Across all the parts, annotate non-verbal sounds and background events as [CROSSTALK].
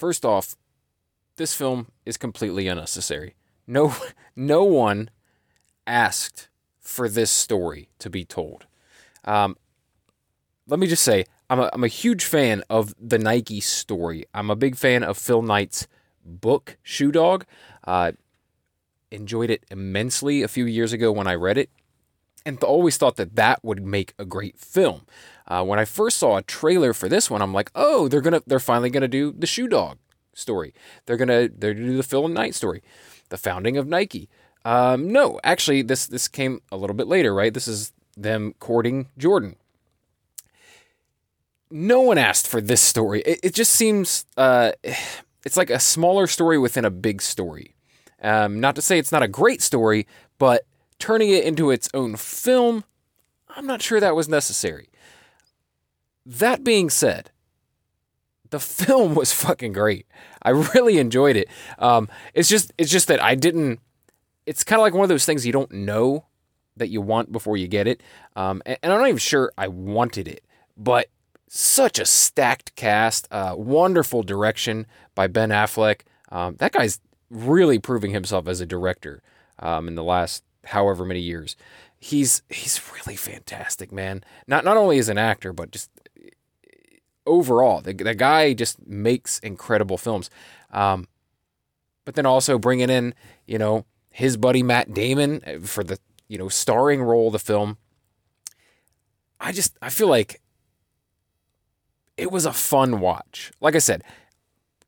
First off, this film is completely unnecessary. No, [LAUGHS] no one asked for this story to be told. Um, let me just say, I'm a, I'm a huge fan of the Nike story. I'm a big fan of Phil Knight's book, Shoe Dog. Uh, enjoyed it immensely a few years ago when I read it, and always thought that that would make a great film. Uh, when I first saw a trailer for this one, I'm like, oh, they're gonna, they're finally gonna do the Shoe Dog story. They're gonna, they're gonna do the Phil Knight story, the founding of Nike. Um, no, actually, this this came a little bit later, right? This is them courting Jordan. No one asked for this story. It, it just seems uh, it's like a smaller story within a big story. Um, not to say it's not a great story, but turning it into its own film, I'm not sure that was necessary. That being said, the film [LAUGHS] was fucking great. I really enjoyed it. Um, it's just it's just that I didn't. It's kind of like one of those things you don't know that you want before you get it. Um, and, and I'm not even sure I wanted it, but such a stacked cast, uh, wonderful direction by Ben Affleck. Um, that guy's really proving himself as a director um, in the last however many years. He's he's really fantastic, man. Not not only as an actor, but just overall, the, the guy just makes incredible films. Um, but then also bringing in, you know, his buddy Matt Damon uh, for the you know starring role of the film. I just I feel like it was a fun watch. Like I said,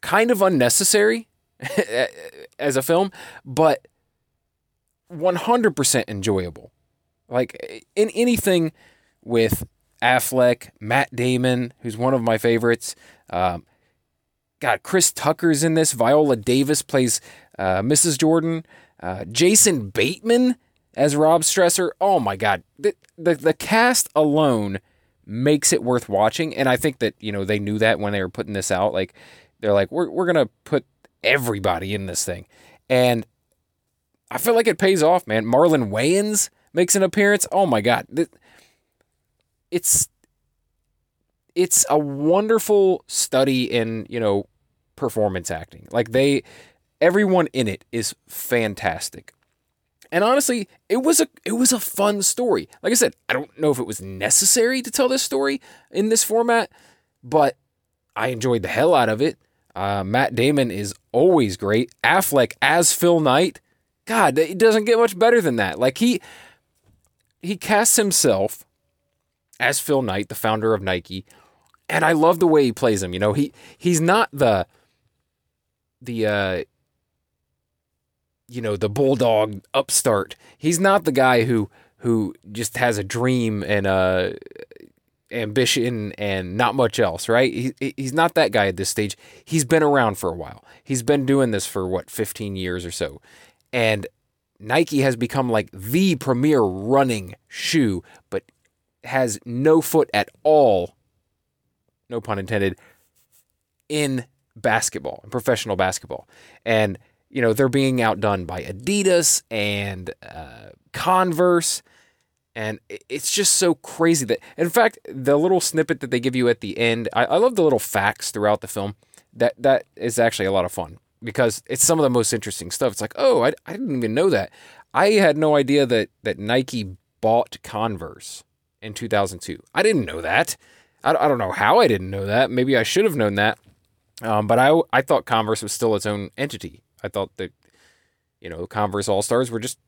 kind of unnecessary [LAUGHS] as a film, but 100% enjoyable. Like in anything with Affleck, Matt Damon, who's one of my favorites. Um, God, Chris Tucker's in this. Viola Davis plays uh, Mrs. Jordan. Uh, Jason Bateman as Rob Strasser. Oh my God, the, the the cast alone makes it worth watching, and I think that you know they knew that when they were putting this out. Like they're like, we're we're gonna put everybody in this thing, and I feel like it pays off, man. Marlon Wayans makes an appearance. Oh my God, it's it's a wonderful study in you know performance acting. Like they, everyone in it is fantastic. And honestly, it was a it was a fun story. Like I said, I don't know if it was necessary to tell this story in this format, but I enjoyed the hell out of it. Uh, Matt Damon is always great. Affleck as Phil Knight, God, it doesn't get much better than that. Like he he casts himself as Phil Knight, the founder of Nike, and I love the way he plays him. You know, he he's not the the uh, you know the bulldog upstart. He's not the guy who who just has a dream and a ambition and not much else, right? He, he's not that guy at this stage. He's been around for a while. He's been doing this for what 15 years or so, and Nike has become like the premier running shoe, but has no foot at all, no pun intended, in basketball, in professional basketball. And, you know, they're being outdone by Adidas and uh, Converse. And it's just so crazy that, in fact, the little snippet that they give you at the end, I, I love the little facts throughout the film. That that is actually a lot of fun because it's some of the most interesting stuff. It's like, oh, I, I didn't even know that. I had no idea that that Nike bought Converse in 2002. I didn't know that. I, I don't know how I didn't know that. Maybe I should have known that. Um, but I, I thought Converse was still its own entity. I thought that, you know, Converse All Stars were just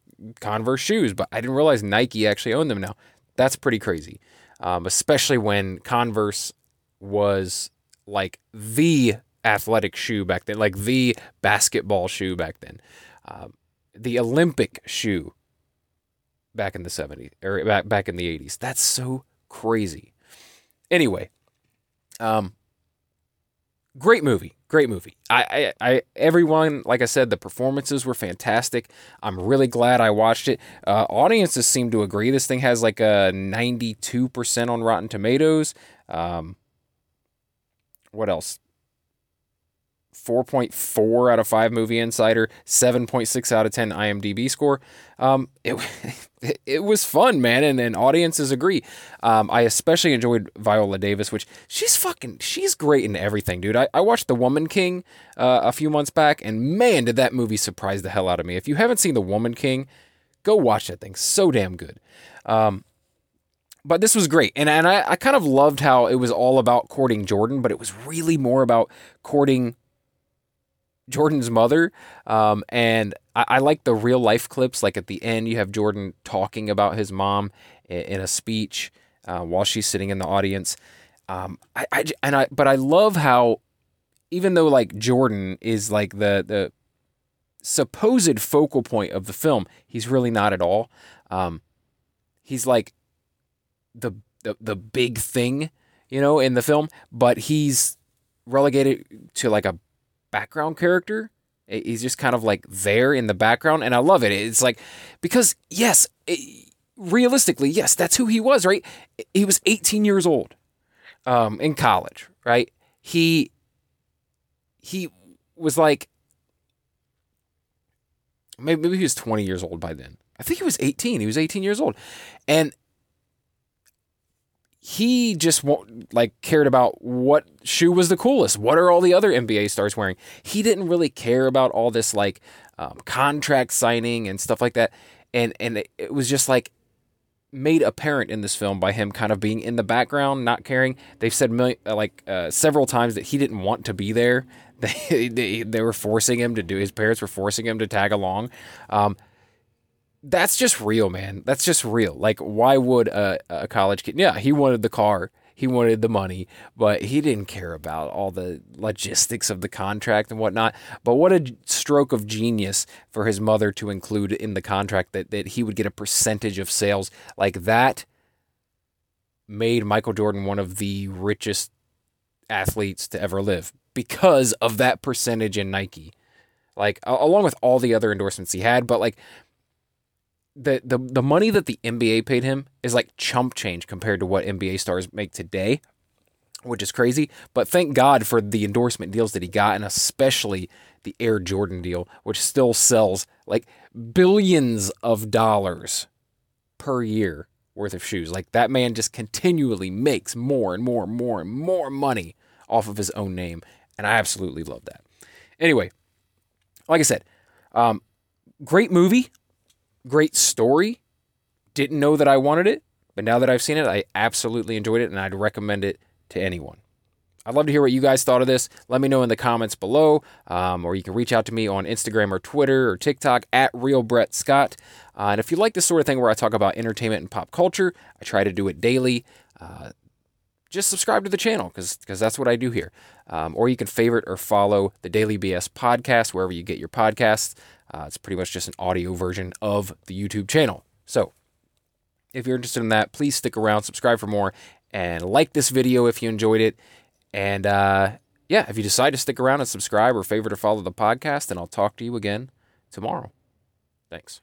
Converse shoes, but I didn't realize Nike actually owned them now. That's pretty crazy, um, especially when Converse was like the athletic shoe back then, like the basketball shoe back then, um, the Olympic shoe back in the 70s or back back in the 80s. That's so crazy. Anyway, um great movie. Great movie. I, I, I everyone, like I said, the performances were fantastic. I'm really glad I watched it. Uh, audiences seem to agree. This thing has like a 92% on Rotten Tomatoes. Um, what else? 4.4 out of 5 Movie Insider, 7.6 out of 10 IMDb score. Um, it, [LAUGHS] it, was fun, man, and, and audiences agree. Um, I especially enjoyed Viola Davis, which she's fucking, she's great in everything, dude. I, I watched The Woman King uh, a few months back, and man, did that movie surprise the hell out of me. If you haven't seen The Woman King, go watch that thing. So damn good. Um, but this was great. And, and I, I kind of loved how it was all about courting Jordan, but it was really more about courting Jordan's mother. Um, and I, I, like the real life clips. Like at the end, you have Jordan talking about his mom in, in a speech uh, while she's sitting in the audience. Um, I, I, and I, but I love how, even though like Jordan is like the, the supposed focal point of the film, he's really not at all. Um, he's like the, the, the big thing, you know, in the film, but he's relegated to like a background character. He's just kind of like there in the background, and I love it. It's like because yes, it, realistically, yes, that's who he was, right? He was 18 years old, um, in college, right? He he was like maybe, maybe he was 20 years old by then. I think he was 18. He was 18 years old, and he just like cared about what shoe was the coolest. What are all the other NBA stars wearing? He didn't really care about all this like um, contract signing and stuff like that. And and it was just like made apparent in this film by him kind of being in the background, not caring. They've said million, uh, like uh, several times that he didn't want to be there. [LAUGHS] They, they they were forcing him to do. His parents were forcing him to tag along. Um, that's just real, man. That's just real. Like, why would a, a college kid? Yeah, he wanted the car, he wanted the money, but he didn't care about all the logistics of the contract and whatnot. But what a stroke of genius for his mother to include in the contract that, that he would get a percentage of sales. Like, that made Michael Jordan one of the richest athletes to ever live because of that percentage in Nike. Like, along with all the other endorsements he had, but like, the, the the money that the NBA paid him is like chump change compared to what NBA stars make today, which is crazy. But thank God for the endorsement deals that he got, and especially the Air Jordan deal, which still sells like billions of dollars per year worth of shoes. Like that man just continually makes more and more and more and more money off of his own name, and I absolutely love that. Anyway, like I said, um, great movie great story. Didn't know that I wanted it, but now that I've seen it, I absolutely enjoyed it and I'd recommend it to anyone. I'd love to hear what you guys thought of this. Let me know in the comments below, um, or you can reach out to me on Instagram or Twitter or TikTok at Real Brett Scott. Uh, and if you like this sort of thing where I talk about entertainment and pop culture, I try to do it daily. Uh, just subscribe to the channel because that's what I do here. Um, or you can favorite or follow the Daily BS podcast wherever you get your podcasts. Uh, it's pretty much just an audio version of the YouTube channel. So, if you're interested in that, please stick around, subscribe for more, and like this video if you enjoyed it. And uh, yeah, if you decide to stick around and subscribe or favorite or follow the podcast, then I'll talk to you again tomorrow. Thanks.